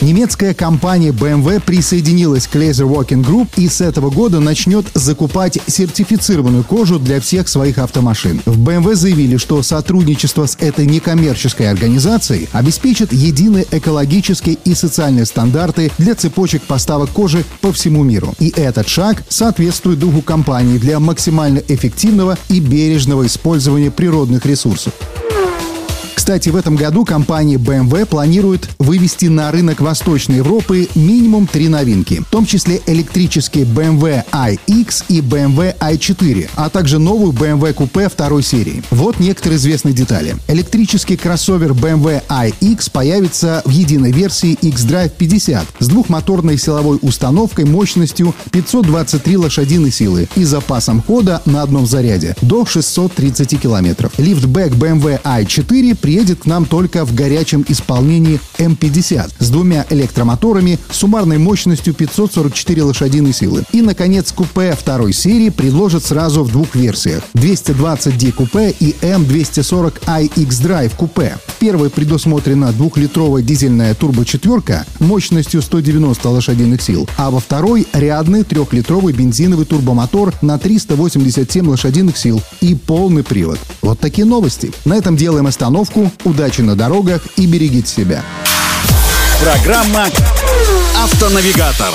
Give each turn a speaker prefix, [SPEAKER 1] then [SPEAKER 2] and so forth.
[SPEAKER 1] Немецкая компания BMW присоединилась к Laser Walking Group и с этого года начнет закупать сертифицированную кожу для всех своих автомашин. В BMW заявили, что сотрудничество с этой некоммерческой организацией обеспечит единые экологические и социальные стандарты для цепочек поставок кожи по всему миру. И этот шаг соответствует духу компании для максимально эффективного и бережного использования природных ресурсов. Кстати, в этом году компания BMW планирует вывести на рынок Восточной Европы минимум три новинки, в том числе электрические BMW iX и BMW i4, а также новую BMW купе второй серии. Вот некоторые известные детали. Электрический кроссовер BMW iX появится в единой версии xDrive 50 с двухмоторной силовой установкой мощностью 523 лошадиные силы и запасом хода на одном заряде до 630 километров. Лифтбэк BMW i4 приедет едет к нам только в горячем исполнении M50 с двумя электромоторами суммарной мощностью 544 лошадиные силы. И, наконец, купе второй серии предложат сразу в двух версиях. 220D купе и M240i X-Drive купе. В первой предусмотрена двухлитровая дизельная турбочетверка мощностью 190 лошадиных сил, а во второй рядный трехлитровый бензиновый турбомотор на 387 лошадиных сил и полный привод. Вот такие новости. На этом делаем остановку удачи на дорогах и берегите себя.
[SPEAKER 2] Программа «Автонавигатор».